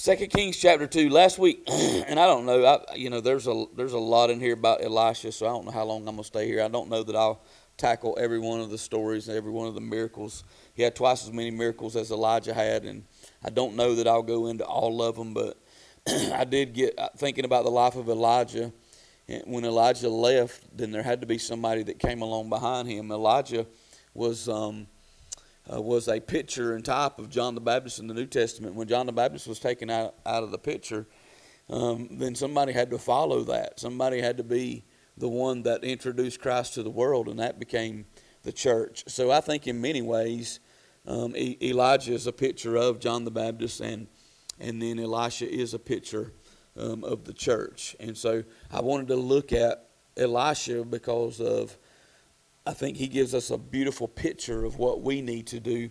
Second Kings chapter two. Last week, and I don't know. I, you know, there's a there's a lot in here about Elisha, so I don't know how long I'm gonna stay here. I don't know that I'll tackle every one of the stories and every one of the miracles. He had twice as many miracles as Elijah had, and I don't know that I'll go into all of them. But I did get uh, thinking about the life of Elijah. When Elijah left, then there had to be somebody that came along behind him. Elijah was. Um, uh, was a picture and type of John the Baptist in the New Testament. When John the Baptist was taken out, out of the picture, um, then somebody had to follow that. Somebody had to be the one that introduced Christ to the world, and that became the church. So I think in many ways, um, e- Elijah is a picture of John the Baptist, and and then Elisha is a picture um, of the church. And so I wanted to look at Elisha because of I think he gives us a beautiful picture of what we need to do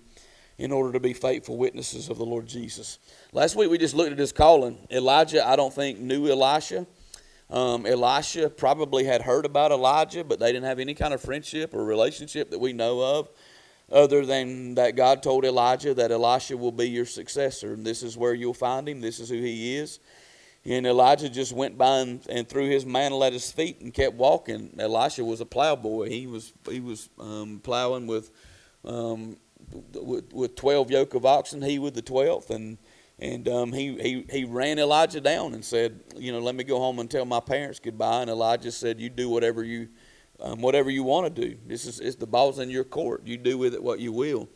in order to be faithful witnesses of the Lord Jesus. Last week we just looked at his calling. Elijah, I don't think, knew Elisha. Um, Elisha probably had heard about Elijah, but they didn't have any kind of friendship or relationship that we know of, other than that God told Elijah that Elisha will be your successor, and this is where you'll find him. This is who he is. And Elijah just went by and, and, threw his mantle at his feet and kept walking. Elisha was a plowboy. He was he was um, plowing with, um, with with twelve yoke of oxen. He with the twelfth, and and um, he, he he ran Elijah down and said, you know, let me go home and tell my parents goodbye. And Elijah said, you do whatever you um, whatever you want to do. This is it's the ball's in your court. You do with it what you will.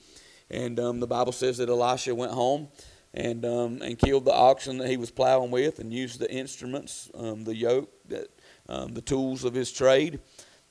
And um, the Bible says that Elisha went home and um, and killed the oxen that he was plowing with, and used the instruments, um, the yoke, that um, the tools of his trade,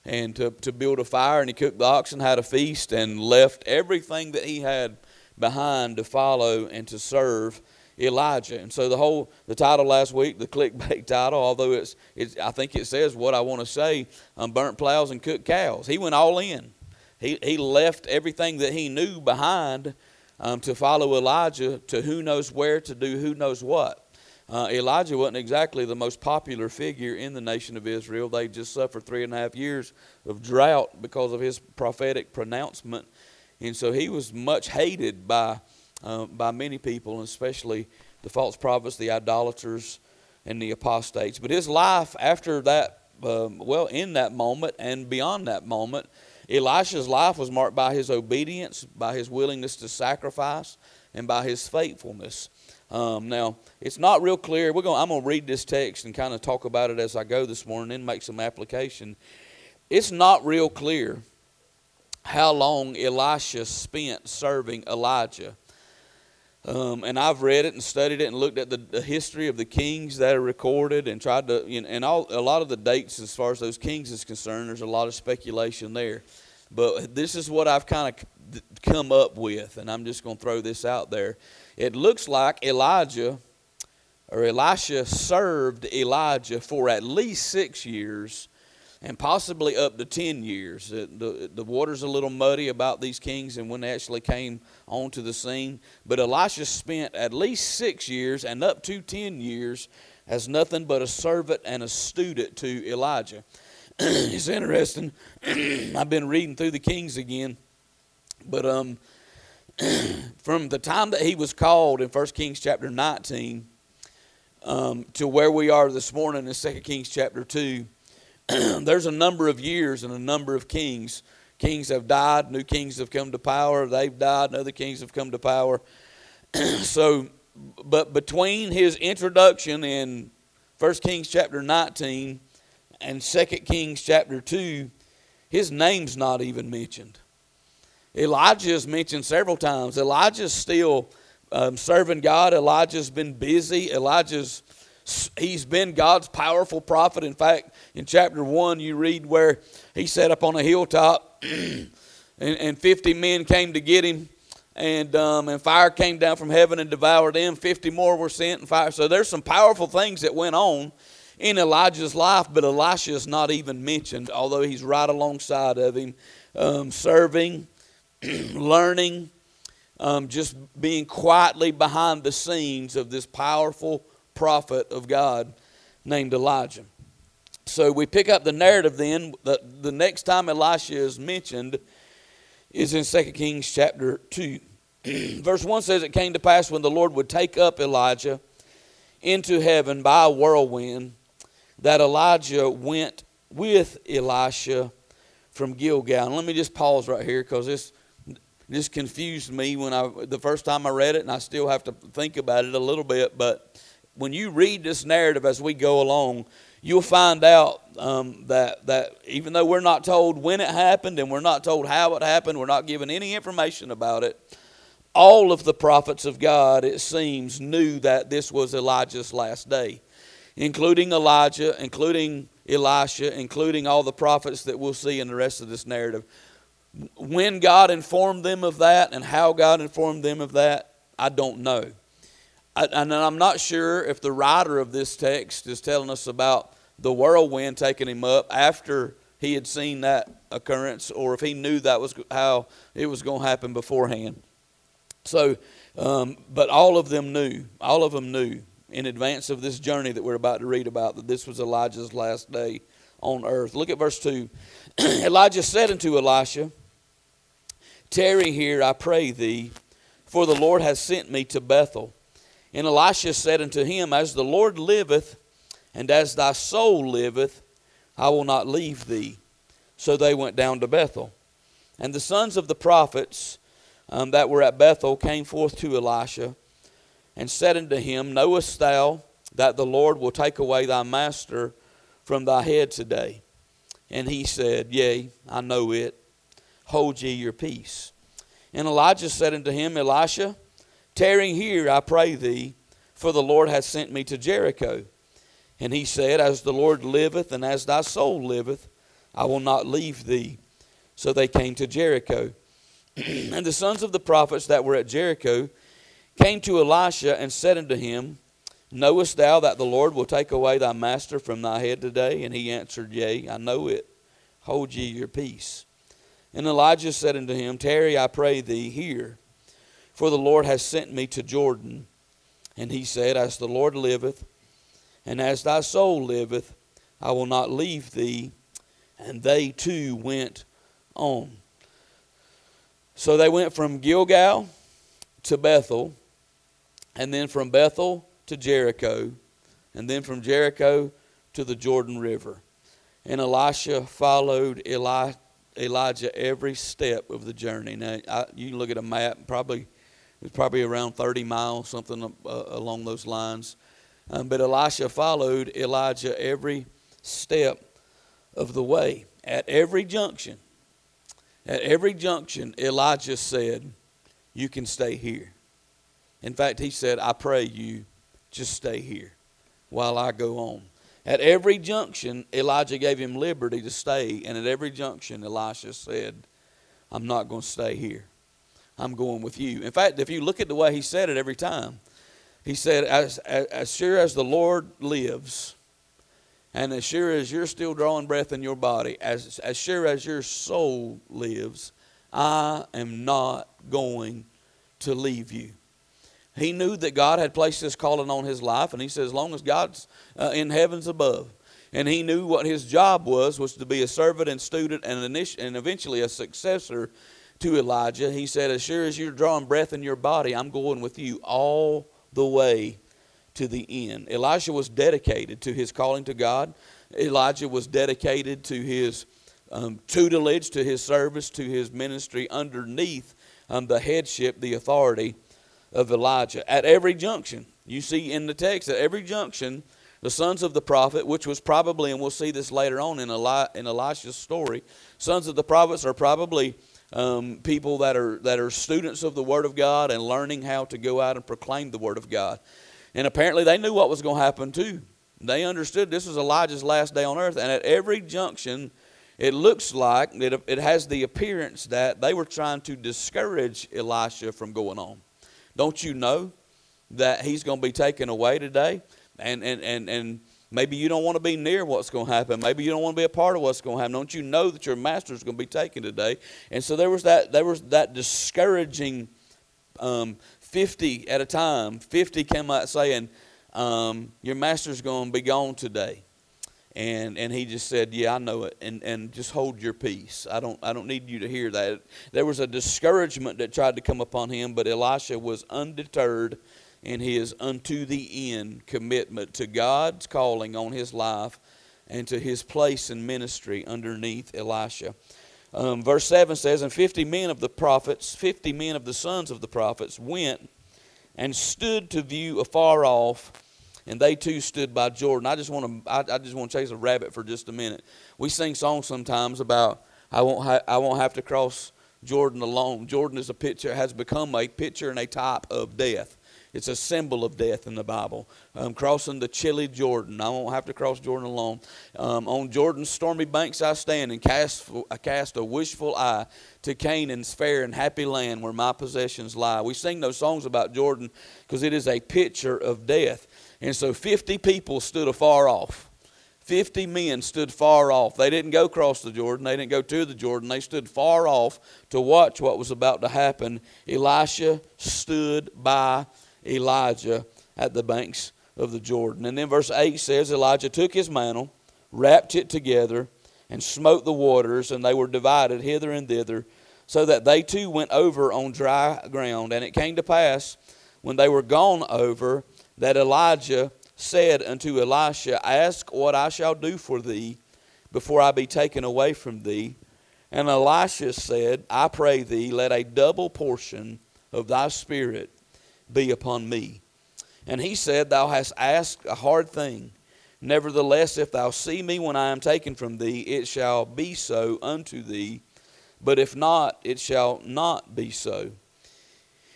and to to build a fire. And he cooked the oxen, had a feast, and left everything that he had behind to follow and to serve Elijah. And so the whole the title last week, the clickbait title, although it's, it's I think it says what I want to say, um, burnt plows and cooked cows. He went all in. He he left everything that he knew behind um, to follow Elijah to who knows where to do who knows what. Uh, Elijah wasn't exactly the most popular figure in the nation of Israel. They just suffered three and a half years of drought because of his prophetic pronouncement. And so he was much hated by, uh, by many people, especially the false prophets, the idolaters, and the apostates. But his life after that, um, well, in that moment and beyond that moment, Elisha's life was marked by his obedience, by his willingness to sacrifice, and by his faithfulness. Um, now, it's not real clear. We're going, I'm going to read this text and kind of talk about it as I go this morning and make some application. It's not real clear how long Elisha spent serving Elijah. Um, and I've read it and studied it and looked at the, the, history of the kings that are recorded and tried to, you know, and all, a lot of the dates as far as those kings is concerned, there's a lot of speculation there. But this is what I've kind of come up with, and I'm just going to throw this out there. It looks like Elijah or Elisha served Elijah for at least six years and possibly up to 10 years. The, the water's a little muddy about these kings and when they actually came onto the scene. But Elisha spent at least six years and up to 10 years as nothing but a servant and a student to Elijah. it's interesting. I've been reading through the Kings again, but um, from the time that he was called in 1 Kings chapter 19 um, to where we are this morning in 2 Kings chapter 2, there's a number of years and a number of kings. Kings have died, new kings have come to power, they've died, and other kings have come to power. so, but between his introduction in 1 Kings chapter 19 and 2 Kings chapter 2, his name's not even mentioned. Elijah is mentioned several times. Elijah's still um, serving God. Elijah's been busy. Elijah's he's been God's powerful prophet. In fact, in chapter 1, you read where he sat up on a hilltop and, and 50 men came to get him. And, um, and fire came down from heaven and devoured them. 50 more were sent and fire. So there's some powerful things that went on in Elijah's life, but Elisha is not even mentioned, although he's right alongside of him, um, serving, learning, um, just being quietly behind the scenes of this powerful prophet of God named Elijah. So we pick up the narrative then. The, the next time Elisha is mentioned is in 2 Kings chapter 2. Verse 1 says, It came to pass when the Lord would take up Elijah into heaven by a whirlwind that Elijah went with Elisha from Gilgal. And let me just pause right here because this this confused me when I the first time I read it, and I still have to think about it a little bit. But when you read this narrative as we go along, you'll find out um, that that even though we're not told when it happened and we're not told how it happened, we're not given any information about it. All of the prophets of God, it seems, knew that this was Elijah's last day, including Elijah, including Elisha, including all the prophets that we'll see in the rest of this narrative. When God informed them of that and how God informed them of that, I don't know. I, and I'm not sure if the writer of this text is telling us about the whirlwind taking him up after he had seen that occurrence or if he knew that was how it was going to happen beforehand. So, um, but all of them knew, all of them knew in advance of this journey that we're about to read about that this was Elijah's last day on earth. Look at verse 2. Elijah said unto Elisha, Tarry here, I pray thee, for the Lord has sent me to Bethel. And Elisha said unto him, As the Lord liveth, and as thy soul liveth, I will not leave thee. So they went down to Bethel. And the sons of the prophets um, that were at Bethel came forth to Elisha and said unto him, Knowest thou that the Lord will take away thy master from thy head today? And he said, Yea, I know it hold ye your peace. And Elijah said unto him, Elisha, tarry here, I pray thee, for the Lord hath sent me to Jericho. And he said, As the Lord liveth, and as thy soul liveth, I will not leave thee. So they came to Jericho. and the sons of the prophets that were at Jericho came to Elisha and said unto him, Knowest thou that the Lord will take away thy master from thy head today? And he answered, Yea, I know it. Hold ye your peace. And Elijah said unto him, Tarry, I pray thee, here, for the Lord has sent me to Jordan. And he said, As the Lord liveth, and as thy soul liveth, I will not leave thee. And they too went on. So they went from Gilgal to Bethel, and then from Bethel to Jericho, and then from Jericho to the Jordan River. And Elisha followed Eli, Elijah every step of the journey. Now, I, you can look at a map, probably it's probably around 30 miles, something uh, along those lines. Um, but Elisha followed Elijah every step of the way. At every junction, at every junction, Elijah said, You can stay here. In fact, he said, I pray you just stay here while I go on. At every junction, Elijah gave him liberty to stay. And at every junction, Elisha said, I'm not going to stay here. I'm going with you. In fact, if you look at the way he said it every time, he said, As, as, as sure as the Lord lives, and as sure as you're still drawing breath in your body, as, as sure as your soul lives, I am not going to leave you. He knew that God had placed this calling on his life, and he said, as long as God's uh, in heavens above, and he knew what his job was, was to be a servant and student and, and eventually a successor to Elijah. He said, as sure as you're drawing breath in your body, I'm going with you all the way to the end. Elisha was dedicated to his calling to God. Elijah was dedicated to his um, tutelage, to his service, to his ministry underneath um, the headship, the authority of Elijah. At every junction, you see in the text, at every junction, the sons of the prophet, which was probably, and we'll see this later on in, Eli, in Elisha's story, sons of the prophets are probably um, people that are, that are students of the Word of God and learning how to go out and proclaim the Word of God. And apparently they knew what was going to happen too. They understood this was Elijah's last day on earth. And at every junction, it looks like it, it has the appearance that they were trying to discourage Elisha from going on. Don't you know that he's going to be taken away today? And, and, and, and maybe you don't want to be near what's going to happen. Maybe you don't want to be a part of what's going to happen. Don't you know that your master is going to be taken today? And so there was that, there was that discouraging um, 50 at a time. 50 came out saying, um, Your master's going to be gone today. And, and he just said, Yeah, I know it. And, and just hold your peace. I don't, I don't need you to hear that. There was a discouragement that tried to come upon him, but Elisha was undeterred in his unto the end commitment to God's calling on his life and to his place in ministry underneath Elisha. Um, verse 7 says, And 50 men of the prophets, 50 men of the sons of the prophets went and stood to view afar off, and they too stood by Jordan. I just want to, I, I just want to chase a rabbit for just a minute. We sing songs sometimes about, I won't, ha- I won't have to cross Jordan alone. Jordan is a picture, has become a picture and a type of death. It's a symbol of death in the Bible. Um, crossing the chilly Jordan. I won't have to cross Jordan alone. Um, on Jordan's stormy banks I stand and cast, I cast a wishful eye to Canaan's fair and happy land where my possessions lie. We sing those songs about Jordan because it is a picture of death. And so 50 people stood afar off. 50 men stood far off. They didn't go across the Jordan. They didn't go to the Jordan. They stood far off to watch what was about to happen. Elisha stood by Elijah at the banks of the Jordan. And then verse 8 says Elijah took his mantle, wrapped it together, and smote the waters, and they were divided hither and thither, so that they too went over on dry ground. And it came to pass, when they were gone over, that Elijah said unto Elisha, Ask what I shall do for thee before I be taken away from thee. And Elisha said, I pray thee, let a double portion of thy spirit be upon me. And he said, Thou hast asked a hard thing. Nevertheless, if thou see me when I am taken from thee, it shall be so unto thee. But if not, it shall not be so.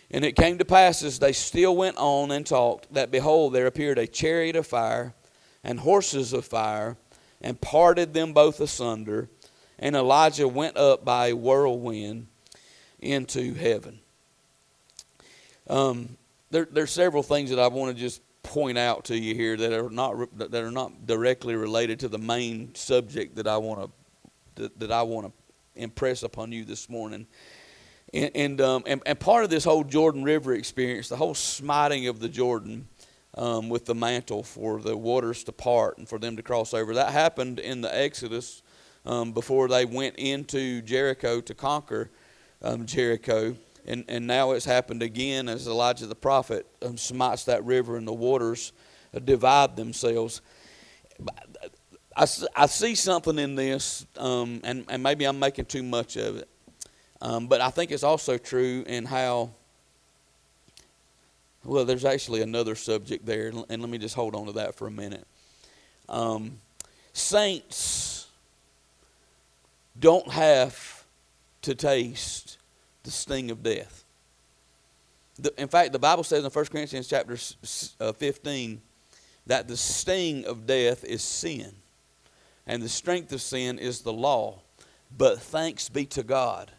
And it came to pass as they still went on and talked, that behold, there appeared a chariot of fire and horses of fire, and parted them both asunder. And Elijah went up by a whirlwind into heaven. Um, there, there's several things that I want to just point out to you here that are not that are not directly related to the main subject that I want to that, that I want to impress upon you this morning. And and, um, and, and part of this whole Jordan River experience, the whole smiting of the Jordan um, with the mantle for the waters to part and for them to cross over, that happened in the Exodus um, before they went into Jericho to conquer um, Jericho and, and now it's happened again as Elijah the prophet um, smites that river and the waters uh, divide themselves. I, I see something in this, um, and, and maybe I'm making too much of it, um, but I think it's also true in how. Well, there's actually another subject there, and let me just hold on to that for a minute. Um, saints don't have to taste the sting of death. The, in fact, the Bible says in 1 Corinthians chapter uh, 15 that the sting of death is sin, and the strength of sin is the law. But thanks be to God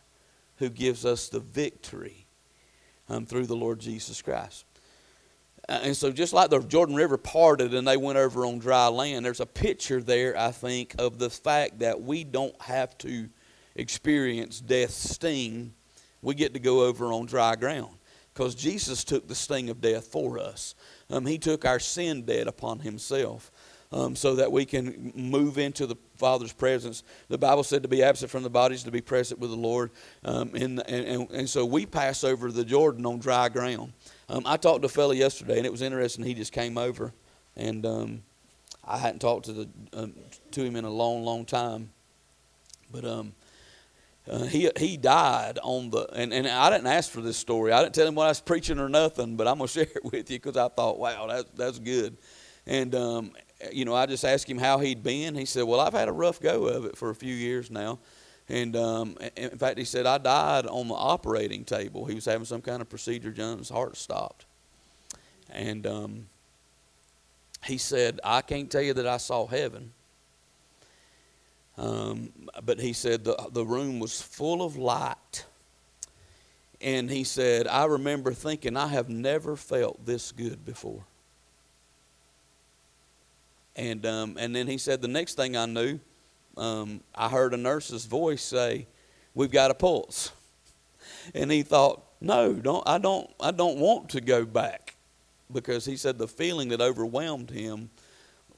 who gives us the victory um, through the Lord Jesus Christ. Uh, and so, just like the Jordan River parted and they went over on dry land, there's a picture there, I think, of the fact that we don't have to experience death's sting we get to go over on dry ground because Jesus took the sting of death for us. Um, he took our sin debt upon himself. Um, so that we can move into the Father's presence. The Bible said to be absent from the bodies, to be present with the Lord. Um, and, and, and so we pass over the Jordan on dry ground. Um, I talked to a fellow yesterday, and it was interesting. He just came over, and um, I hadn't talked to, the, uh, to him in a long, long time. But um, uh, he he died on the and, and I didn't ask for this story. I didn't tell him what I was preaching or nothing, but I'm gonna share it with you because I thought, wow, that's that's good. And um, you know, I just asked him how he'd been. He said, well, I've had a rough go of it for a few years now. And um, in fact, he said I died on the operating table. He was having some kind of procedure done. His heart stopped. And um, he said, I can't tell you that I saw heaven um, but he said the, the room was full of light. And he said, I remember thinking, I have never felt this good before. And, um, and then he said, the next thing I knew, um, I heard a nurse's voice say, We've got a pulse. And he thought, No, don't, I, don't, I don't want to go back. Because he said the feeling that overwhelmed him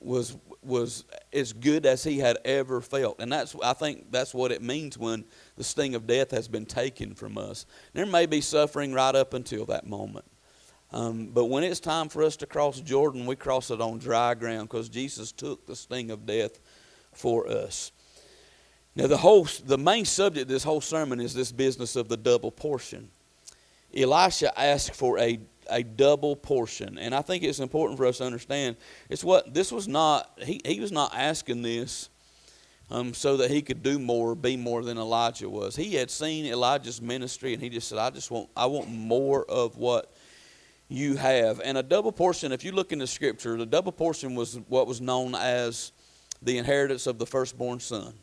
was was as good as he had ever felt. And that's I think that's what it means when the sting of death has been taken from us. There may be suffering right up until that moment. Um, but when it's time for us to cross Jordan, we cross it on dry ground because Jesus took the sting of death for us. Now, the whole, the main subject of this whole sermon is this business of the double portion. Elisha asked for a, a double portion, and I think it's important for us to understand. It's what this was not. He he was not asking this um, so that he could do more, be more than Elijah was. He had seen Elijah's ministry, and he just said, "I just want, I want more of what you have." And a double portion, if you look in the scripture, the double portion was what was known as the inheritance of the firstborn son.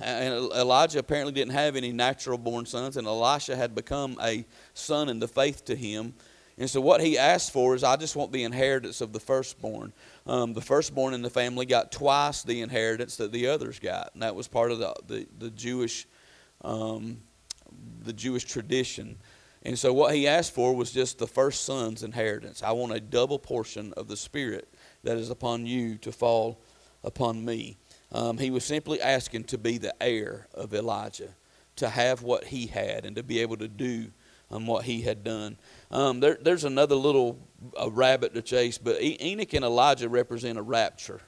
And Elijah apparently didn't have any natural born sons, and Elisha had become a son in the faith to him. And so, what he asked for is, I just want the inheritance of the firstborn um, the firstborn in the family got twice the inheritance that the others got, and that was part of the the, the Jewish um, the Jewish tradition. And so what he asked for was just the first son's inheritance. I want a double portion of the Spirit that is upon you to fall upon me. Um, he was simply asking to be the heir of Elijah, to have what he had, and to be able to do um, what he had done. Um, there, there's another little a rabbit to chase, but Enoch and Elijah represent a rapture.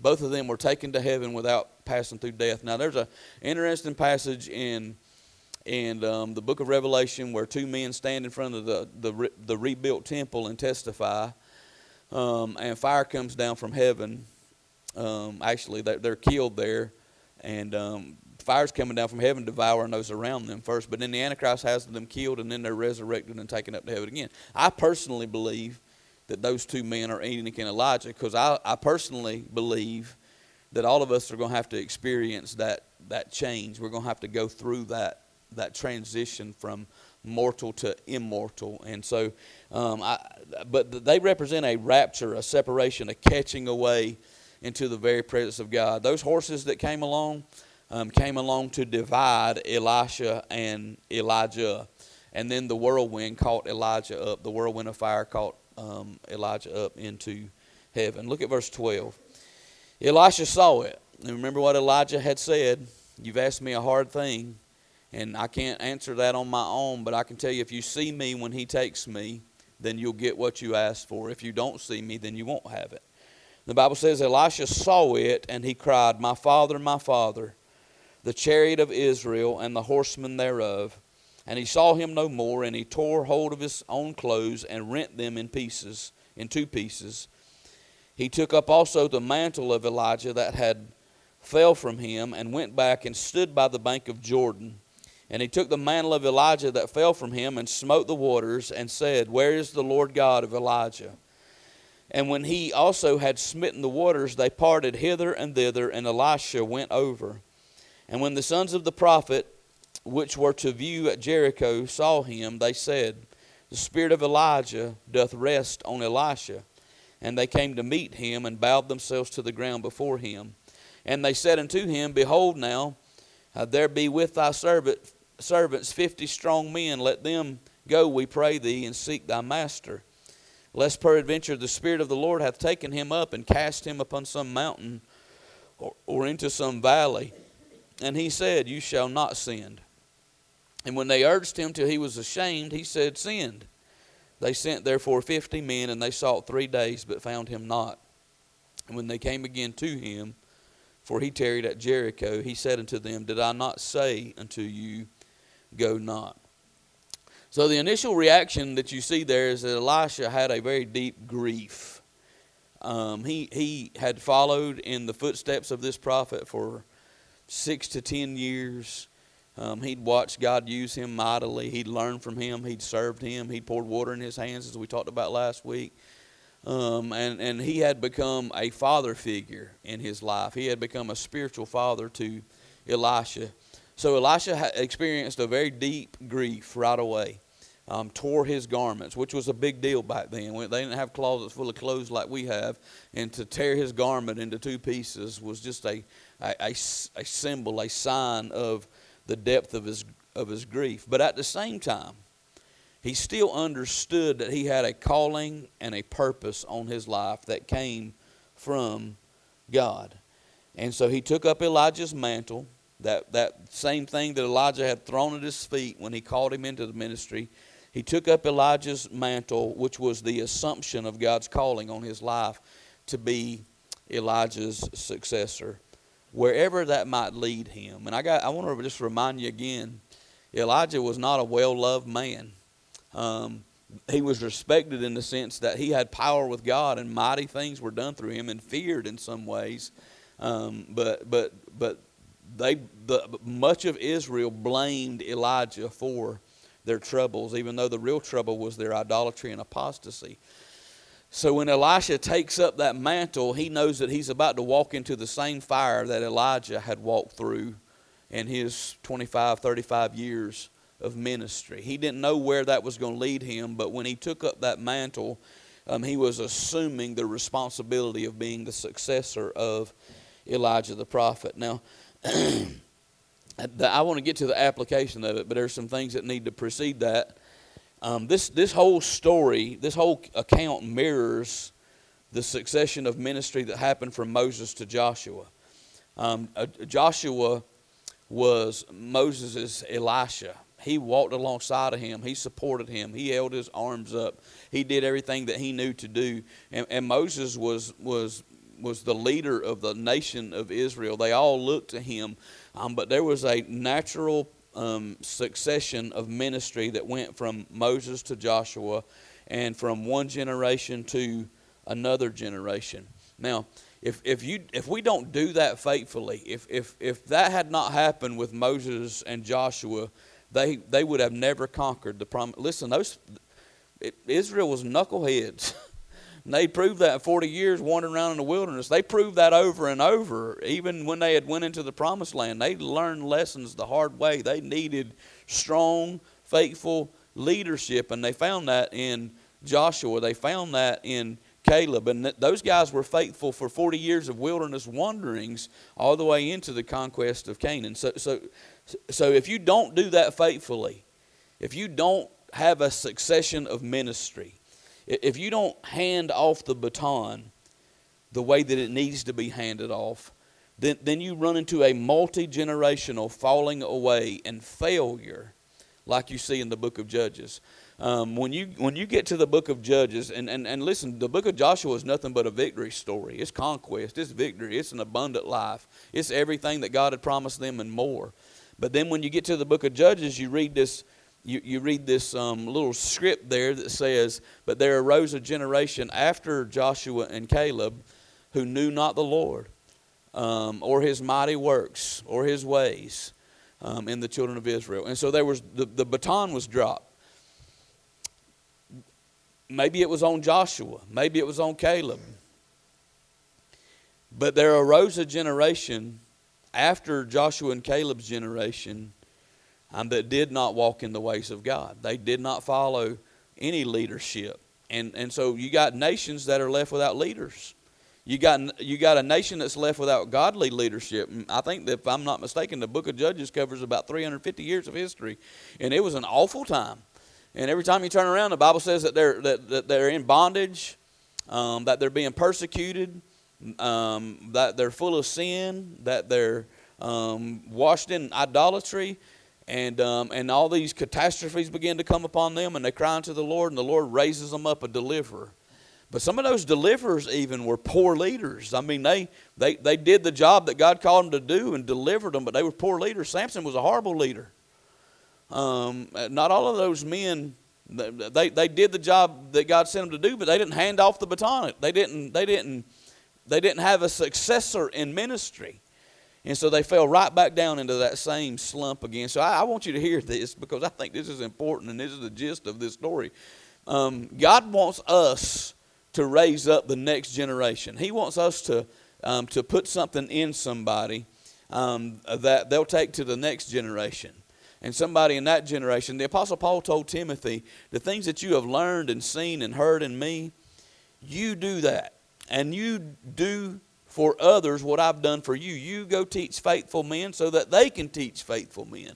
Both of them were taken to heaven without passing through death. Now, there's an interesting passage in um, the book of Revelation where two men stand in front of the the, the rebuilt temple and testify, um, and fire comes down from heaven. Um, actually, they're, they're, killed there, and um, fire's coming down from heaven devouring those around them first. But then the Antichrist has them killed and then they're resurrected and taken up to heaven again. I personally believe that those two men are Enoch and Elijah because I, I personally believe that all of us are going to have to experience that, that change. We're going to have to go through that, that transition from mortal to immortal. And so, um, I, but they represent a rapture, a separation, a catching away into the very presence of God. Those horses that came along, um, came along to divide Elisha and Elijah. And then the whirlwind caught Elijah up. The whirlwind of fire caught um, Elijah up into heaven. Look at verse 12. Elisha saw it. And remember what Elijah had said You've asked me a hard thing, and I can't answer that on my own, but I can tell you if you see me when he takes me, then you'll get what you asked for. If you don't see me, then you won't have it. The Bible says Elisha saw it, and he cried, My father, my father the chariot of Israel and the horsemen thereof. And he saw him no more, and he tore hold of his own clothes and rent them in pieces, in two pieces. He took up also the mantle of Elijah that had fell from him, and went back and stood by the bank of Jordan. And he took the mantle of Elijah that fell from him, and smote the waters, and said, Where is the Lord God of Elijah? And when he also had smitten the waters, they parted hither and thither, and Elisha went over. And when the sons of the prophet, which were to view at Jericho, saw him, they said, The spirit of Elijah doth rest on Elisha. And they came to meet him and bowed themselves to the ground before him. And they said unto him, Behold, now uh, there be with thy servant, servants fifty strong men. Let them go, we pray thee, and seek thy master. Lest peradventure the Spirit of the Lord hath taken him up and cast him upon some mountain or, or into some valley. And he said, You shall not send. And when they urged him till he was ashamed, he said, Send. They sent therefore fifty men, and they sought three days, but found him not. And when they came again to him, for he tarried at Jericho, he said unto them, Did I not say unto you, Go not? So the initial reaction that you see there is that Elisha had a very deep grief. Um, he, he had followed in the footsteps of this prophet for six to ten years. Um, he'd watched God use him mightily. He'd learned from him. He'd served him. He'd poured water in his hands, as we talked about last week. Um, and, and he had become a father figure in his life. He had become a spiritual father to Elisha. So Elisha experienced a very deep grief right away. Um, tore his garments, which was a big deal back then. They didn't have closets full of clothes like we have, and to tear his garment into two pieces was just a, a, a, a symbol, a sign of the depth of his, of his grief. But at the same time, he still understood that he had a calling and a purpose on his life that came from God. And so he took up Elijah's mantle, that, that same thing that Elijah had thrown at his feet when he called him into the ministry. He took up Elijah's mantle, which was the assumption of God's calling on his life to be Elijah's successor, wherever that might lead him. And I got I want to just remind you again, Elijah was not a well-loved man. Um, he was respected in the sense that he had power with God and mighty things were done through him and feared in some ways. Um, but but but they the, much of Israel blamed Elijah for their troubles, even though the real trouble was their idolatry and apostasy. So when Elisha takes up that mantle, he knows that he's about to walk into the same fire that Elijah had walked through in his 25, 35 years of ministry. He didn't know where that was going to lead him, but when he took up that mantle, um, he was assuming the responsibility of being the successor of Elijah the prophet. Now, I want to get to the application of it, but there's some things that need to precede that. Um, this this whole story, this whole account mirrors the succession of ministry that happened from Moses to Joshua. Um, uh, Joshua was Moses' Elisha. He walked alongside of him. He supported him. He held his arms up. He did everything that he knew to do. And, and Moses was was was the leader of the nation of Israel. They all looked to him um, but there was a natural um, succession of ministry that went from Moses to Joshua and from one generation to another generation. Now, if, if, you, if we don't do that faithfully, if, if, if that had not happened with Moses and Joshua, they, they would have never conquered the promise. Listen, those, it, Israel was knuckleheads. And they proved that 40 years wandering around in the wilderness. They proved that over and over. Even when they had went into the promised land, they learned lessons the hard way. They needed strong, faithful leadership, and they found that in Joshua. They found that in Caleb. And th- those guys were faithful for 40 years of wilderness wanderings all the way into the conquest of Canaan. So, so, so if you don't do that faithfully, if you don't have a succession of ministry, if you don't hand off the baton the way that it needs to be handed off, then, then you run into a multi generational falling away and failure, like you see in the book of Judges. Um, when you when you get to the book of Judges, and, and, and listen, the book of Joshua is nothing but a victory story. It's conquest, it's victory, it's an abundant life, it's everything that God had promised them and more. But then when you get to the book of Judges, you read this you, you read this um, little script there that says, But there arose a generation after Joshua and Caleb who knew not the Lord, um, or his mighty works, or his ways um, in the children of Israel. And so there was the, the baton was dropped. Maybe it was on Joshua, maybe it was on Caleb. But there arose a generation after Joshua and Caleb's generation um, that did not walk in the ways of God. They did not follow any leadership. And, and so you got nations that are left without leaders. You got, you got a nation that's left without godly leadership. I think that if I'm not mistaken, the book of Judges covers about 350 years of history. And it was an awful time. And every time you turn around, the Bible says that they're, that, that they're in bondage, um, that they're being persecuted, um, that they're full of sin, that they're um, washed in idolatry and um, and all these catastrophes begin to come upon them, and they cry unto the Lord, and the Lord raises them up a deliverer. But some of those deliverers even were poor leaders. I mean, they, they, they did the job that God called them to do and delivered them, but they were poor leaders. Samson was a horrible leader. Um, not all of those men, they, they did the job that God sent them to do, but they didn't hand off the baton. They didn't, they didn't, they didn't have a successor in ministry. And so they fell right back down into that same slump again. So I, I, want you to hear this because I think this is important and this is the gist of this story. Um, God wants us to raise up the next generation. He wants us to, um, to put something in somebody um, that they'll take to the next generation. And somebody in that generation, the Apostle Paul told Timothy, the things that you have learned and seen and heard in me, you do that. And you do for others what I've done for you. You go teach faithful men so that they can teach faithful men.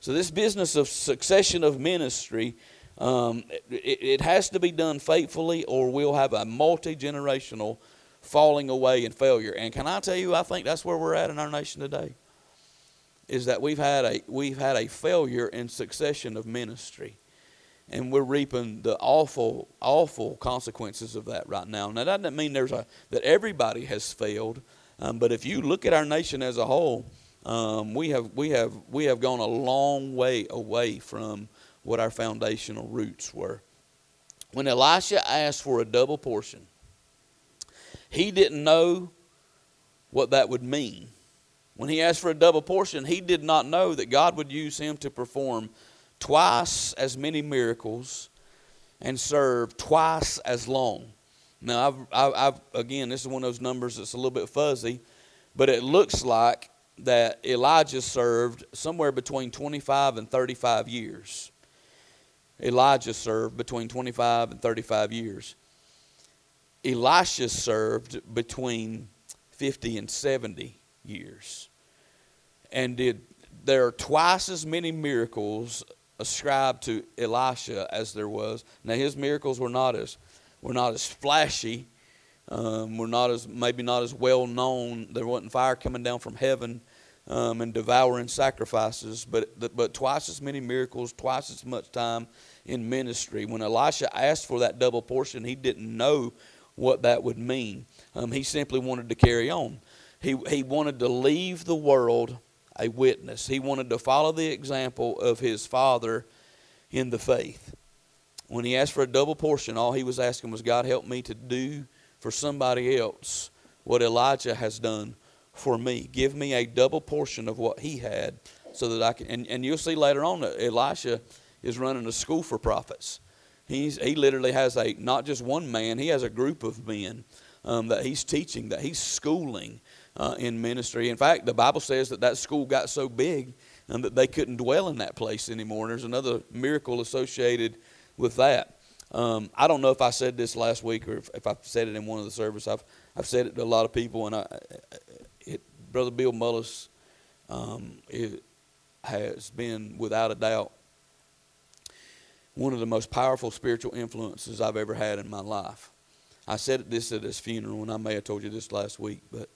So, this business of succession of ministry, um, it, it has to be done faithfully, or we'll have a multi generational falling away and failure. And can I tell you, I think that's where we're at in our nation today. Is that we've had a we've had a failure in succession of ministry. And we're reaping the awful, awful consequences of that right now. Now, that doesn't mean there's a, that everybody has failed, um, but if you look at our nation as a whole, um, we have we have we have gone a long way away from what our foundational roots were. When Elisha asked for a double portion, he didn't know what that would mean. When he asked for a double portion, he did not know that God would use him to perform twice as many miracles and serve twice as long. Now, I've, I've, I've, again, this is one of those numbers that's a little bit fuzzy, but it looks like that Elijah served somewhere between 25 and 35 years. Elijah served between 25 and 35 years. Elisha served between 50 and 70 years. And did there are twice as many miracles ascribed to Elisha as there was. Now his miracles were not as were not as flashy, um, were not as maybe not as well known. There wasn't fire coming down from heaven um, and devouring sacrifices, but but twice as many miracles, twice as much time in ministry. When Elisha asked for that double portion, he didn't know what that would mean. Um, he simply wanted to carry on. He he wanted to leave the world a witness. He wanted to follow the example of his father in the faith. When he asked for a double portion, all he was asking was, God, help me to do for somebody else what Elijah has done for me. Give me a double portion of what he had so that I can. And, and you'll see later on that Elisha is running a school for prophets. He's, he literally has a, not just one man, he has a group of men um, that he's teaching, that he's schooling uh, in ministry. In fact, the Bible says that that school got so big and that they couldn't dwell in that place anymore. And there's another miracle associated with that. Um, I don't know if I said this last week or if, if I said it in one of the services. I've, I've said it to a lot of people, and I, it, Brother Bill Mullis um, has been, without a doubt, one of the most powerful spiritual influences I've ever had in my life. I said this at his funeral, and I may have told you this last week, but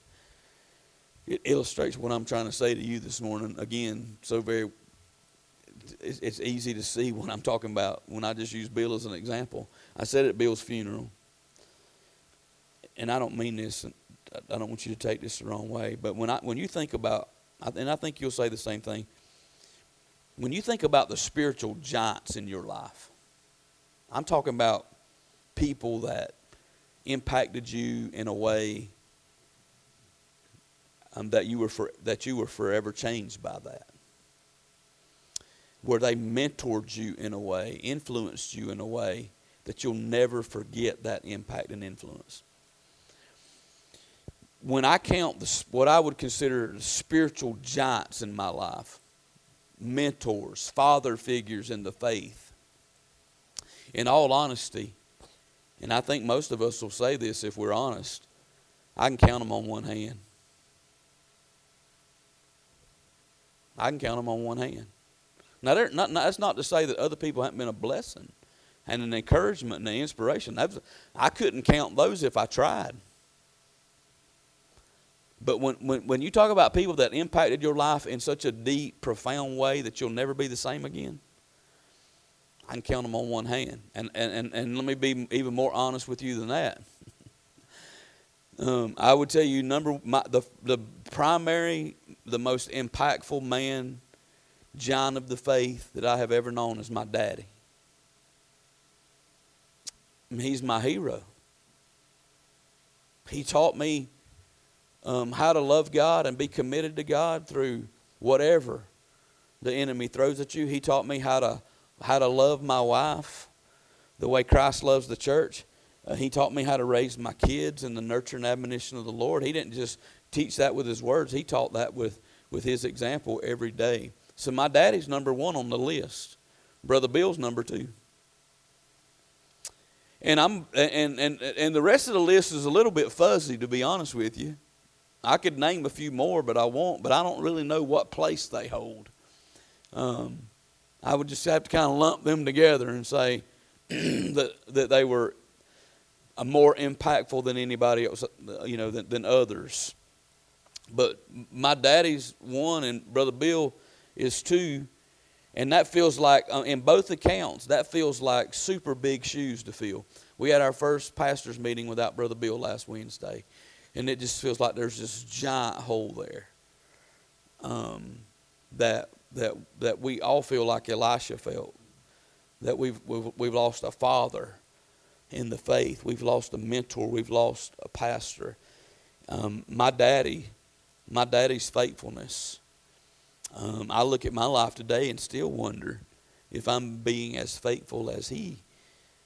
it illustrates what I'm trying to say to you this morning. Again, so very, it's, it's easy to see what I'm talking about when I just use Bill as an example. I said at Bill's funeral, and I don't mean this, I don't want you to take this the wrong way, but when I when you think about, and I think you'll say the same thing. When you think about the spiritual giants in your life, I'm talking about people that impacted you in a way um, that you were for, that you were forever changed by that. Where they mentored you in a way, influenced you in a way that you'll never forget that impact and influence. When I count the, what I would consider spiritual giants in my life, mentors, father figures in the faith, in all honesty, and I think most of us will say this if we're honest, I can count them on one hand. I can count them on one hand. Now, not, that's not to say that other people haven't been a blessing and an encouragement and an inspiration. Was, I couldn't count those if I tried. But when, when, when you talk about people that impacted your life in such a deep, profound way that you'll never be the same again, I can count them on one hand. And, and, and, and let me be even more honest with you than that. Um, I would tell you, number my, the, the primary the most impactful man, John of the faith, that I have ever known is my daddy. He's my hero. He taught me um, how to love God and be committed to God through whatever the enemy throws at you. He taught me how to how to love my wife the way Christ loves the church. Uh, he taught me how to raise my kids in the nurture and admonition of the Lord. He didn't just teach that with his words. He taught that with, with his example every day. So my daddy's number one on the list. Brother Bill's number two. And I'm and, and and the rest of the list is a little bit fuzzy to be honest with you. I could name a few more, but I won't. But I don't really know what place they hold. Um, I would just have to kind of lump them together and say that that they were more impactful than anybody else, you know, than, than others. But my daddy's one and Brother Bill is two. And that feels like, uh, in both accounts, that feels like super big shoes to fill. We had our first pastor's meeting without Brother Bill last Wednesday, and it just feels like there's this giant hole there. Um, that that that we all feel like Elisha felt. That we've we've, we've lost a father in the faith. We've lost a mentor. We've lost a pastor. Um, my daddy, my daddy's faithfulness. Um, I look at my life today and still wonder if I'm being as faithful as he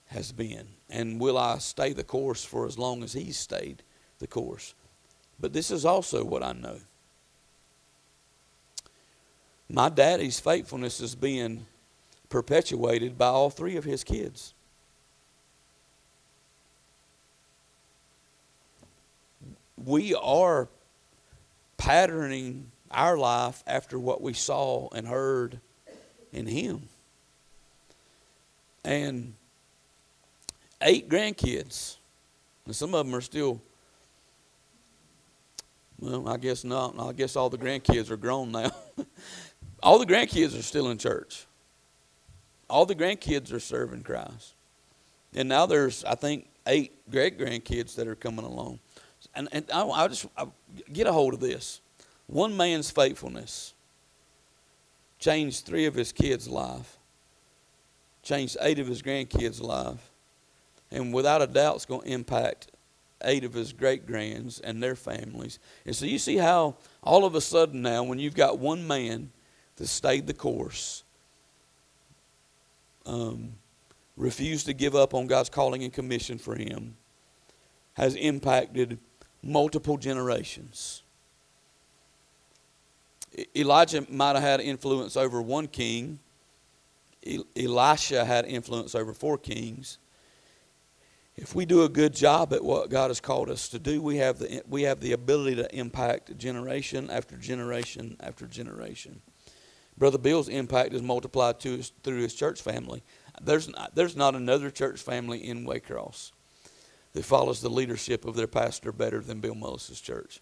has been. And will I stay the course for as long as he's stayed the course? But this is also what I know. My daddy's faithfulness is being perpetuated by all three of his kids. We are patterning our life after what we saw and heard in him. And eight grandkids. And some of them are still, well, I guess not. I guess all the grandkids are grown now. all the grandkids are still in church. All the grandkids are serving Christ. And now there's, I think, eight great grandkids that are coming along. And, and I, I just I get a hold of this. One man's faithfulness changed three of his kids' life, changed eight of his grandkids' life, and without a doubt, it's going to impact eight of his great grands and their families. And so you see how all of a sudden now, when you've got one man that stayed the course, um, refused to give up on God's calling and commission for him, has impacted multiple generations. Elijah might have had influence over one king. Elisha had influence over four kings if we do a good job at what God has called us to do, we have the, we have the ability to impact generation after generation after generation. Brother Bill's impact is multiplied to his, through his church family. There's not, there's not another church family in Waycross that follows the leadership of their pastor better than Bill Mullis's church.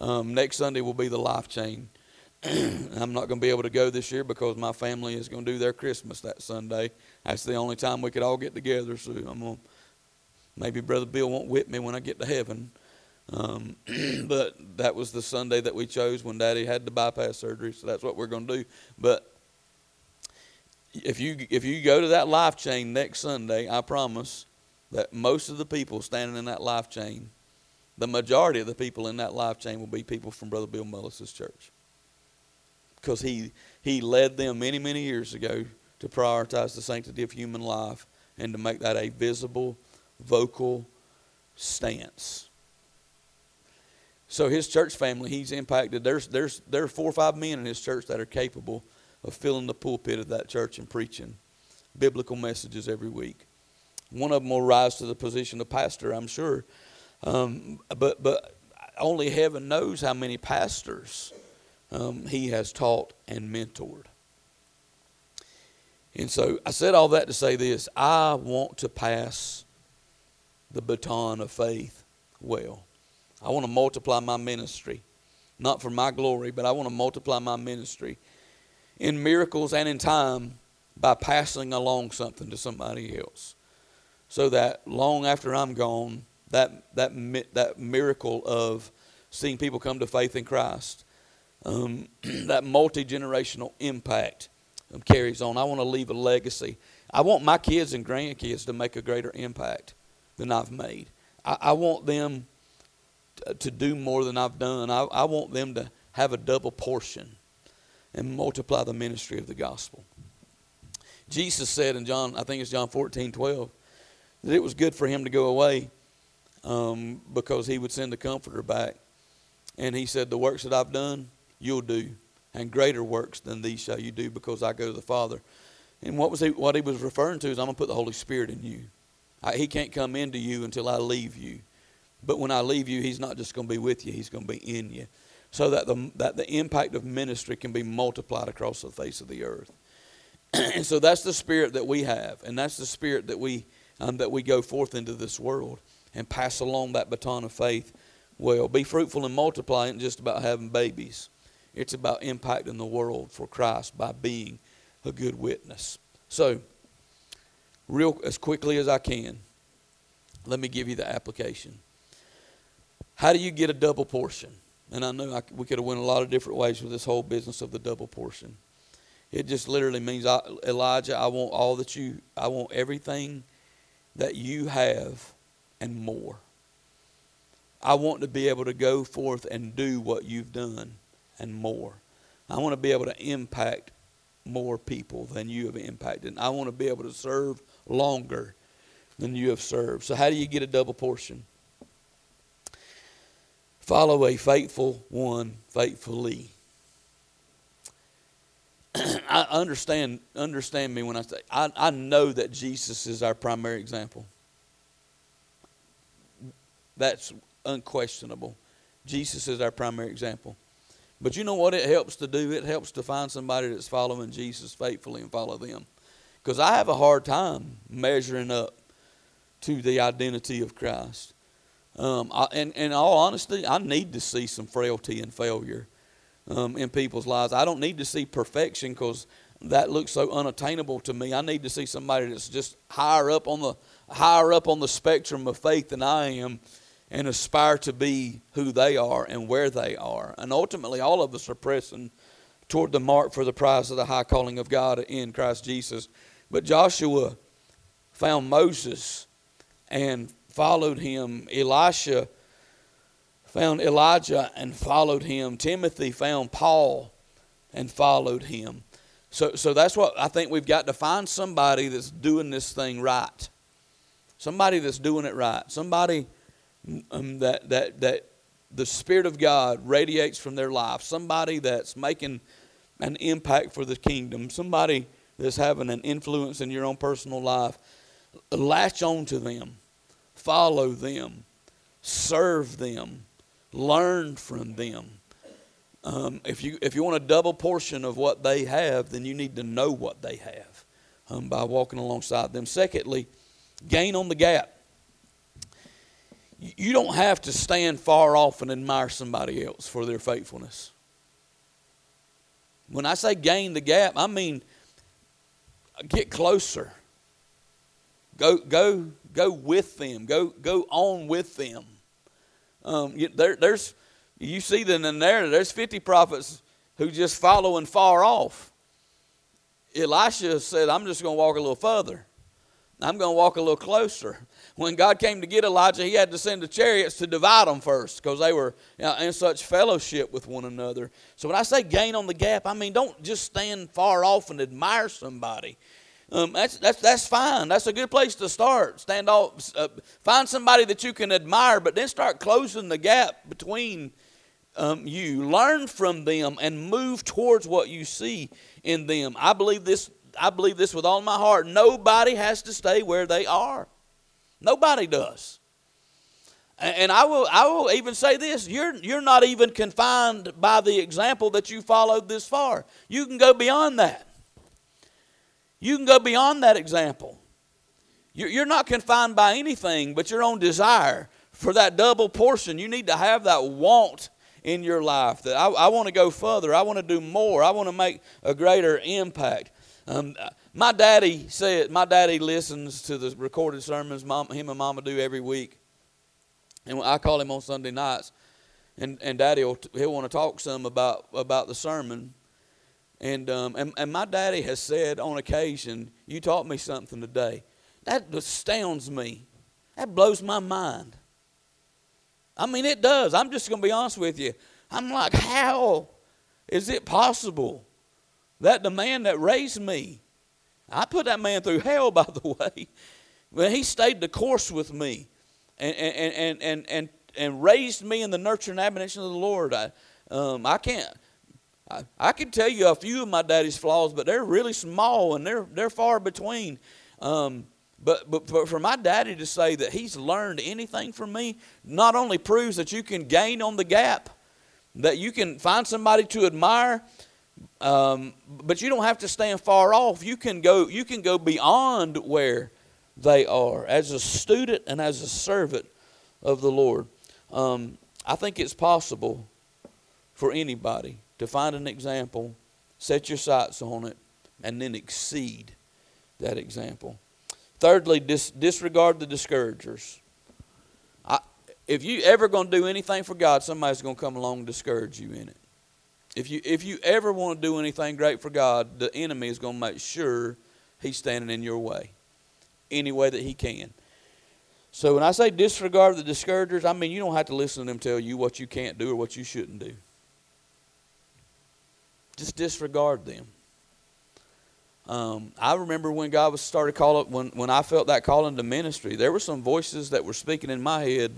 Um, next Sunday will be the life chain. I'm not going to be able to go this year because my family is going to do their Christmas that Sunday. That's the only time we could all get together. So I'm going maybe Brother Bill won't whip me when I get to heaven. Um, but that was the Sunday that we chose when Daddy had the bypass surgery. So that's what we're going to do. But if you if you go to that life chain next Sunday, I promise that most of the people standing in that life chain, the majority of the people in that life chain will be people from Brother Bill Mullis's church because he, he led them many, many years ago to prioritize the sanctity of human life and to make that a visible, vocal stance. So his church family, he's impacted. There's, there's, there are four or five men in his church that are capable of filling the pulpit of that church and preaching biblical messages every week. One of them will rise to the position of pastor, I'm sure. Um, but, but only heaven knows how many pastors um, he has taught and mentored. And so I said all that to say this I want to pass the baton of faith well. I want to multiply my ministry, not for my glory, but I want to multiply my ministry in miracles and in time by passing along something to somebody else. So that long after I'm gone, that, that, that miracle of seeing people come to faith in Christ um, that multi generational impact um, carries on. I want to leave a legacy. I want my kids and grandkids to make a greater impact than I've made. I, I want them to, to do more than I've done. I, I want them to have a double portion and multiply the ministry of the gospel. Jesus said in John, I think it's John 14, 12, that it was good for him to go away um, because he would send the comforter back. And he said, The works that I've done, you'll do, and greater works than these shall you do, because I go to the Father. And what was he? What he was referring to is, I'm gonna put the Holy Spirit in you. I, he can't come into you until I leave you. But when I leave you, He's not just gonna be with you; He's gonna be in you, so that the that the impact of ministry can be multiplied across the face of the earth. and so that's the spirit that we have, and that's the spirit that we um, that we go forth into this world and pass along that baton of faith. Well, be fruitful and multiply, and just about having babies. It's about impacting the world for Christ by being a good witness. So, real as quickly as I can, let me give you the application. How do you get a double portion? And I know I, we could have went a lot of different ways with this whole business of the double portion. It just literally means, I, Elijah, I want all that you, I want everything that you have and more. I want to be able to go forth and do what you've done and more. I want to be able to impact more people than you have impacted. I want to be able to serve longer than you have served. So, how do you get a double portion? Follow a faithful one faithfully. I understand understand me when I say I, I know that Jesus is our primary example. That's unquestionable. Jesus is our primary example. But you know what it helps to do? It helps to find somebody that's following Jesus faithfully and follow them. Because I have a hard time measuring up to the identity of Christ. Um, I, and, and in all honesty, I need to see some frailty and failure um, in people's lives. I don't need to see perfection because that looks so unattainable to me. I need to see somebody that's just higher up on the higher up on the spectrum of faith than I am, and aspire to be who they are and where they are. And ultimately, all of us are pressing toward the mark for the prize of the high calling of God in Christ Jesus. But Joshua found Moses and followed him. Elisha found Elijah and followed him. Timothy found Paul and followed him. So, so that's what I think we've got to find somebody that's doing this thing right. Somebody that's doing it right. Somebody um, that, that, that the Spirit of God radiates from their life. Somebody that's making an impact for the kingdom. Somebody that's having an influence in your own personal life. Latch on to them. Follow them. Serve them Learn from them. Um, if you if you want a double portion of what they have, then you need to know what they have um, by walking alongside them. Secondly, gain on the gap. You don't have to stand far off and admire somebody else for their faithfulness. When I say gain the gap, I mean get closer. Go go go with them. Go go on with them. Um, there, there's, you see that in the narrative, there's 50 prophets who just following far off. Elisha said, I'm just going to walk a little further. I'm going to walk a little closer. When God came to get Elijah, he had to send the chariots to divide them first because they were you know, in such fellowship with one another. So when I say gain on the gap, I mean don't just stand far off and admire somebody. Um, that's, that's, that's fine. That's a good place to start. Stand off, uh, find somebody that you can admire, but then start closing the gap between um, you. Learn from them and move towards what you see in them. I believe this. I believe this with all my heart. Nobody has to stay where they are. Nobody does. And I will, I will even say this you're, you're not even confined by the example that you followed this far. You can go beyond that. You can go beyond that example. You're not confined by anything but your own desire for that double portion. You need to have that want in your life that I, I want to go further. I want to do more. I want to make a greater impact. Um, my daddy said, my daddy listens to the recorded sermons mom, him and mama do every week. And I call him on Sunday nights. And, and daddy will he'll want to talk some about, about the sermon. And, um, and, and my daddy has said on occasion, You taught me something today. That astounds me. That blows my mind. I mean, it does. I'm just going to be honest with you. I'm like, How is it possible that the man that raised me, I put that man through hell, by the way, but he stayed the course with me and, and, and, and, and, and raised me in the nurture and admonition of the Lord. I, um, I can't. I, I can tell you a few of my daddy's flaws, but they're really small and they're they're far between. Um, but but for, for my daddy to say that he's learned anything from me not only proves that you can gain on the gap, that you can find somebody to admire, um, but you don't have to stand far off. You can go you can go beyond where they are as a student and as a servant of the Lord. Um, I think it's possible for anybody to find an example, set your sights on it, and then exceed that example. Thirdly, dis- disregard the discouragers. I, if you ever going to do anything for God, somebody's going to come along and discourage you in it. If you if you ever want to do anything great for God, the enemy is going to make sure he's standing in your way, any way that he can. So when I say disregard the discouragers, I mean you don't have to listen to them tell you what you can't do or what you shouldn't do. Just disregard them. Um, I remember when God was started calling when when I felt that calling to ministry, there were some voices that were speaking in my head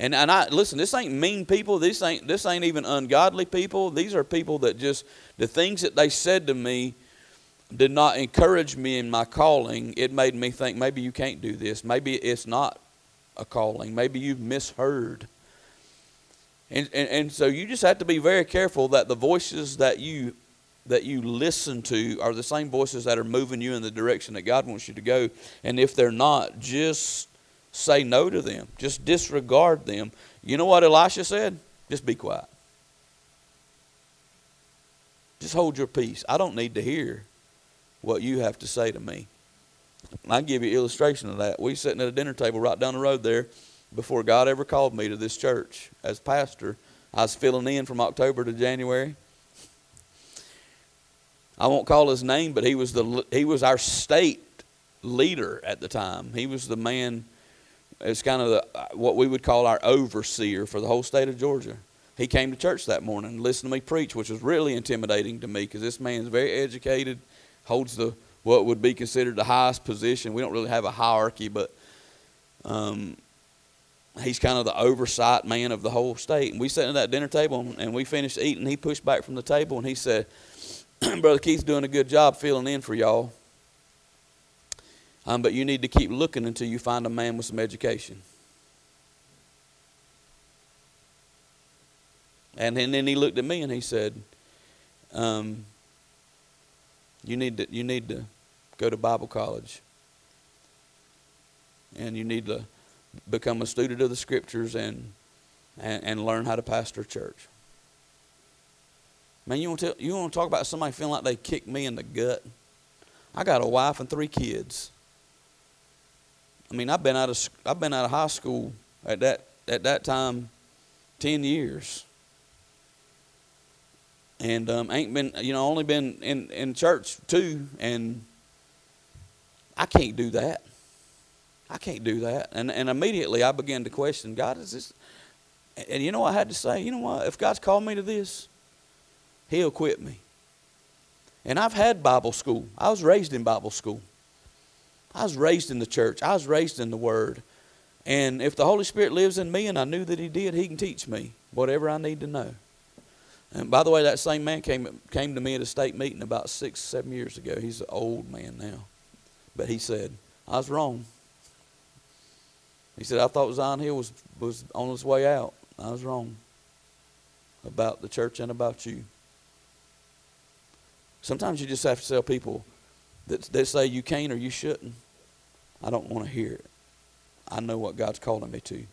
and and I listen, this ain't mean people. This ain't this ain't even ungodly people. These are people that just the things that they said to me did not encourage me in my calling. It made me think maybe you can't do this. Maybe it's not a calling. Maybe you've misheard. And, and, and so you just have to be very careful that the voices that you that you listen to are the same voices that are moving you in the direction that God wants you to go. And if they're not, just say no to them. Just disregard them. You know what Elisha said? Just be quiet. Just hold your peace. I don't need to hear what you have to say to me. I'll give you an illustration of that. We sitting at a dinner table right down the road there before God ever called me to this church as pastor. I was filling in from October to January. I won't call his name, but he was the he was our state leader at the time. He was the man it's kind of the, what we would call our overseer for the whole state of Georgia. He came to church that morning and listened to me preach, which was really intimidating to me because this man's very educated, holds the what would be considered the highest position. We don't really have a hierarchy, but um, he's kind of the oversight man of the whole state. And we sat at that dinner table and we finished eating. He pushed back from the table and he said, "Brother Keith's doing a good job filling in for y'all." Um, but you need to keep looking until you find a man with some education. And, and then he looked at me and he said, um, you, need to, you need to go to Bible college. And you need to become a student of the scriptures and, and, and learn how to pastor a church. Man, you want, to, you want to talk about somebody feeling like they kicked me in the gut? I got a wife and three kids. I mean, I've been out of I've been out of high school at that at that time, ten years, and um, ain't been you know only been in in church two, and I can't do that. I can't do that, and and immediately I began to question God. Is this? And you know I had to say, you know what? If God's called me to this, He'll equip me. And I've had Bible school. I was raised in Bible school. I was raised in the church. I was raised in the Word. And if the Holy Spirit lives in me and I knew that He did, He can teach me whatever I need to know. And by the way, that same man came, came to me at a state meeting about six, seven years ago. He's an old man now. But he said, I was wrong. He said, I thought Zion Hill was, was on its way out. I was wrong about the church and about you. Sometimes you just have to tell people, that, that say you can't or you shouldn't, I don't want to hear it. I know what God's calling me to.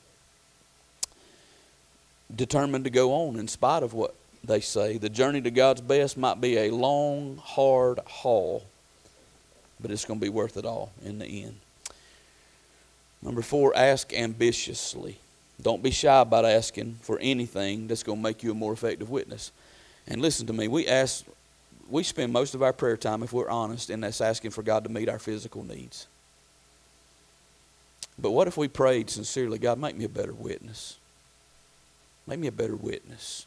Determined to go on in spite of what they say. The journey to God's best might be a long, hard haul, but it's going to be worth it all in the end. Number four, ask ambitiously. Don't be shy about asking for anything that's going to make you a more effective witness. And listen to me, we ask we spend most of our prayer time, if we're honest, and that's asking for God to meet our physical needs. But what if we prayed sincerely, God, make me a better witness? Make me a better witness.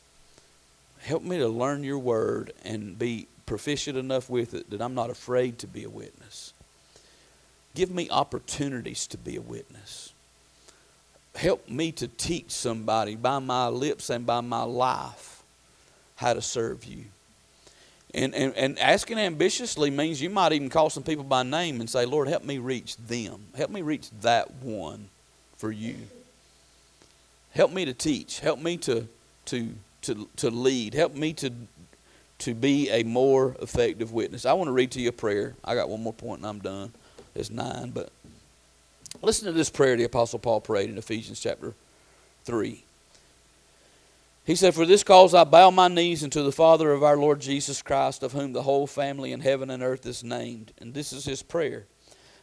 Help me to learn your word and be proficient enough with it that I'm not afraid to be a witness. Give me opportunities to be a witness. Help me to teach somebody by my lips and by my life how to serve you. And, and, and asking ambitiously means you might even call some people by name and say, Lord, help me reach them. Help me reach that one for you. Help me to teach. Help me to, to, to, to lead. Help me to, to be a more effective witness. I want to read to you a prayer. I got one more point and I'm done. It's nine, but listen to this prayer the Apostle Paul prayed in Ephesians chapter 3. He said, For this cause I bow my knees unto the Father of our Lord Jesus Christ, of whom the whole family in heaven and earth is named. And this is his prayer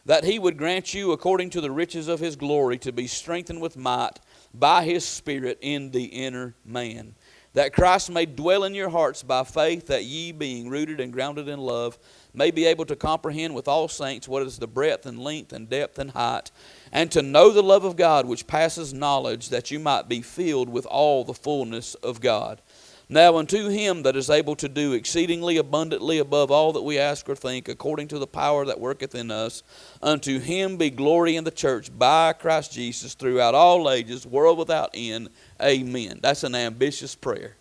that he would grant you, according to the riches of his glory, to be strengthened with might by his Spirit in the inner man. That Christ may dwell in your hearts by faith, that ye, being rooted and grounded in love, may be able to comprehend with all saints what is the breadth and length and depth and height, and to know the love of God which passes knowledge, that you might be filled with all the fullness of God. Now unto him that is able to do exceedingly abundantly above all that we ask or think, according to the power that worketh in us, unto him be glory in the church by Christ Jesus throughout all ages, world without end. Amen. That's an ambitious prayer.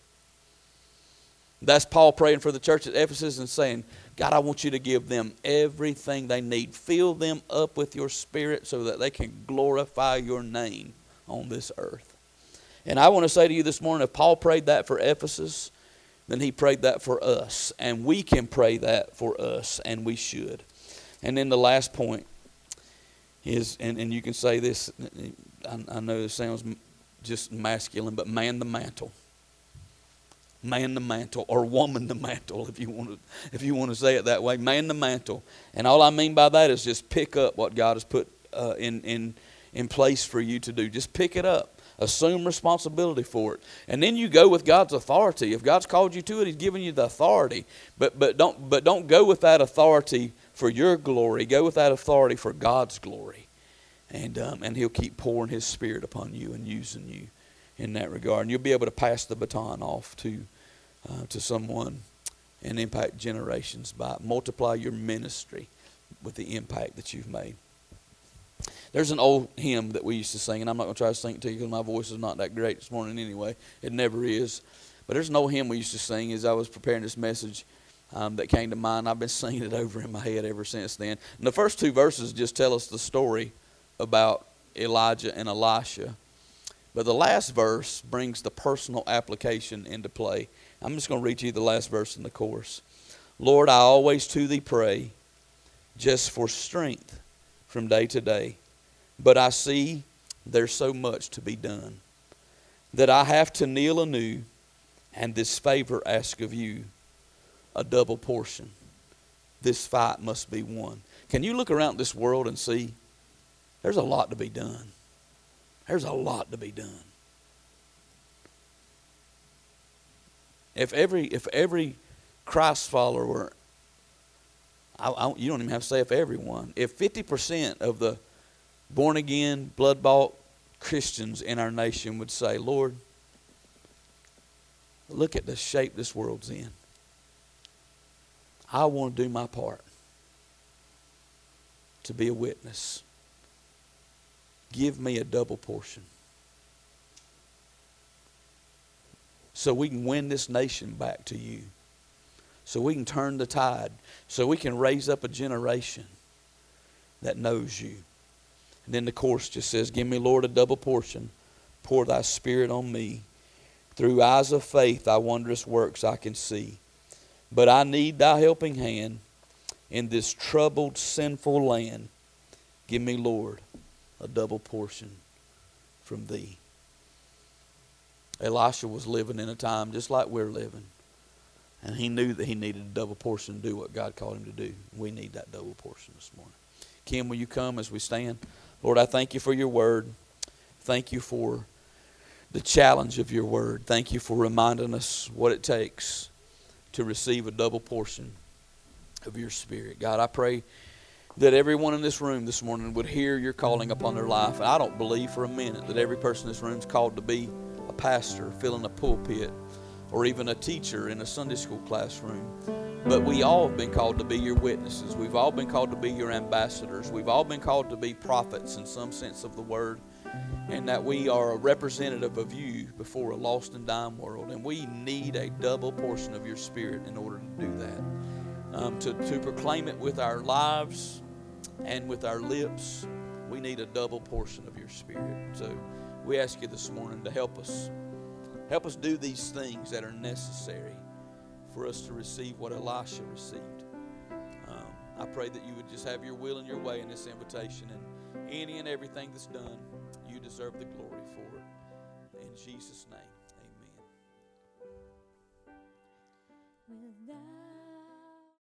That's Paul praying for the church at Ephesus and saying, God, I want you to give them everything they need. Fill them up with your spirit so that they can glorify your name on this earth. And I want to say to you this morning if Paul prayed that for Ephesus, then he prayed that for us. And we can pray that for us, and we should. And then the last point is, and, and you can say this, I, I know this sounds just masculine, but man the mantle. Man the mantle, or woman the mantle, if you want to, if you want to say it that way. Man the mantle, and all I mean by that is just pick up what God has put uh, in in in place for you to do. Just pick it up assume responsibility for it. And then you go with god's authority. If god's called you to it he's given you the authority. But but don't but don't go with that authority for your glory. Go with that authority for god's glory. And um, and he'll keep pouring his spirit upon you and using you in that regard and you'll be able to pass the baton off to uh, to someone and impact generations by multiply your ministry with the impact that you've made there's an old hymn that we used to sing, and I'm not going to try to sing it to you because my voice is not that great this morning anyway. It never is. But there's an old hymn we used to sing as I was preparing this message um, that came to mind. I've been singing it over in my head ever since then. And the first two verses just tell us the story about Elijah and Elisha. But the last verse brings the personal application into play. I'm just going to read you the last verse in the course. Lord, I always to thee pray just for strength from day to day. But I see there's so much to be done that I have to kneel anew and this favor ask of you a double portion. This fight must be won. Can you look around this world and see there's a lot to be done? There's a lot to be done. If every if every Christ follower I, I, you don't even have to say if everyone. If 50% of the born again, blood bought Christians in our nation would say, Lord, look at the shape this world's in. I want to do my part to be a witness. Give me a double portion. So we can win this nation back to you so we can turn the tide, so we can raise up a generation that knows you. And then the chorus just says, Give me, Lord, a double portion. Pour thy spirit on me. Through eyes of faith, thy wondrous works I can see. But I need thy helping hand in this troubled, sinful land. Give me, Lord, a double portion from thee. Elisha was living in a time just like we're living. And he knew that he needed a double portion to do what God called him to do. We need that double portion this morning. Kim, will you come as we stand? Lord, I thank you for your word. Thank you for the challenge of your word. Thank you for reminding us what it takes to receive a double portion of your spirit. God, I pray that everyone in this room this morning would hear your calling upon their life. And I don't believe for a minute that every person in this room is called to be a pastor, filling a pulpit or even a teacher in a Sunday school classroom. But we all have been called to be your witnesses. We've all been called to be your ambassadors. We've all been called to be prophets in some sense of the word. And that we are a representative of you before a lost and dying world. And we need a double portion of your spirit in order to do that. Um, to, to proclaim it with our lives and with our lips, we need a double portion of your spirit. So we ask you this morning to help us Help us do these things that are necessary for us to receive what Elisha received. Um, I pray that you would just have your will and your way in this invitation, and any and everything that's done, you deserve the glory for it. In Jesus' name. without